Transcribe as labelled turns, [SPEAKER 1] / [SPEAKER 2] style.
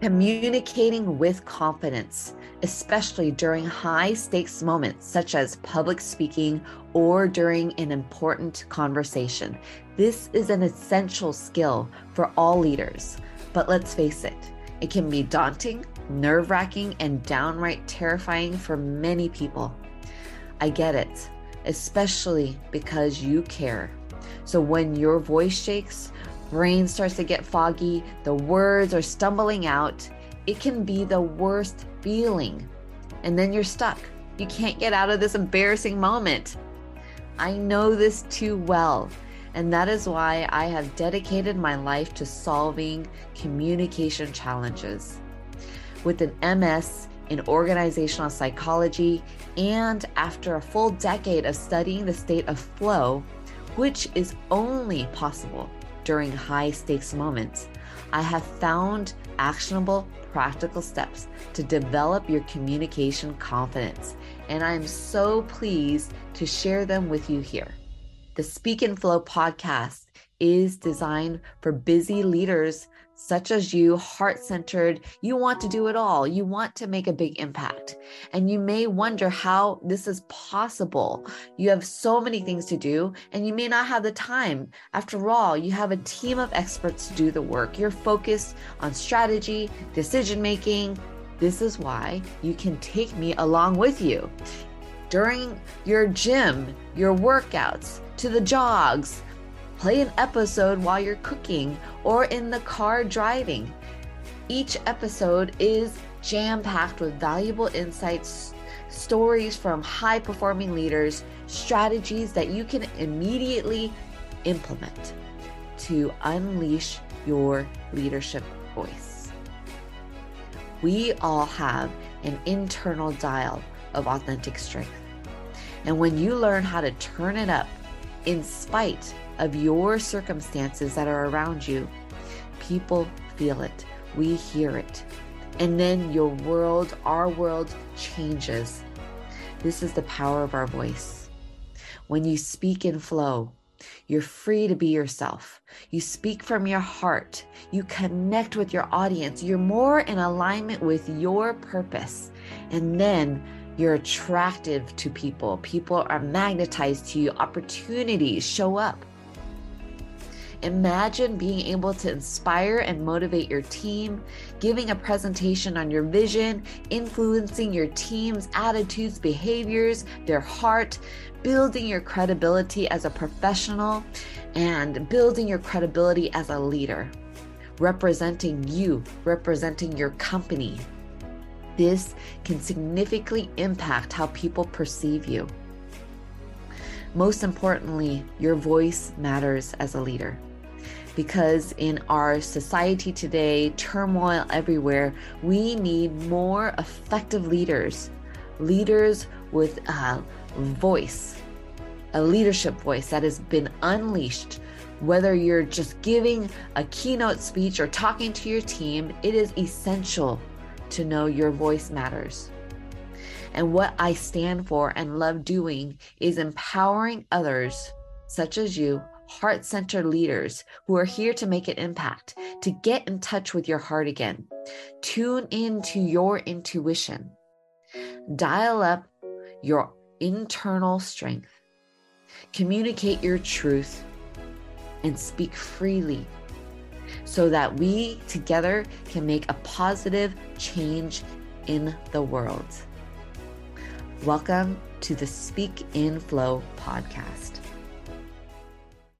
[SPEAKER 1] Communicating with confidence, especially during high stakes moments such as public speaking or during an important conversation. This is an essential skill for all leaders. But let's face it, it can be daunting, nerve wracking, and downright terrifying for many people. I get it, especially because you care. So when your voice shakes, brain starts to get foggy, the words are stumbling out, it can be the worst feeling. And then you're stuck. You can't get out of this embarrassing moment. I know this too well. And that is why I have dedicated my life to solving communication challenges. With an MS in organizational psychology, and after a full decade of studying the state of flow, which is only possible during high stakes moments, I have found actionable, practical steps to develop your communication confidence. And I'm so pleased to share them with you here. The Speak In Flow podcast is designed for busy leaders such as you, heart centered. You want to do it all. You want to make a big impact. And you may wonder how this is possible. You have so many things to do, and you may not have the time. After all, you have a team of experts to do the work. You're focused on strategy, decision making. This is why you can take me along with you during your gym, your workouts, to the jogs Play an episode while you're cooking or in the car driving. Each episode is jam packed with valuable insights, stories from high performing leaders, strategies that you can immediately implement to unleash your leadership voice. We all have an internal dial of authentic strength. And when you learn how to turn it up in spite of your circumstances that are around you, people feel it. We hear it. And then your world, our world changes. This is the power of our voice. When you speak in flow, you're free to be yourself. You speak from your heart. You connect with your audience. You're more in alignment with your purpose. And then you're attractive to people. People are magnetized to you. Opportunities show up. Imagine being able to inspire and motivate your team, giving a presentation on your vision, influencing your team's attitudes, behaviors, their heart, building your credibility as a professional, and building your credibility as a leader, representing you, representing your company. This can significantly impact how people perceive you. Most importantly, your voice matters as a leader because in our society today, turmoil everywhere, we need more effective leaders, leaders with a voice, a leadership voice that has been unleashed. Whether you're just giving a keynote speech or talking to your team, it is essential to know your voice matters. And what I stand for and love doing is empowering others, such as you, heart centered leaders who are here to make an impact, to get in touch with your heart again. Tune into your intuition. Dial up your internal strength. Communicate your truth and speak freely so that we together can make a positive change in the world. Welcome to the Speak in Flow podcast.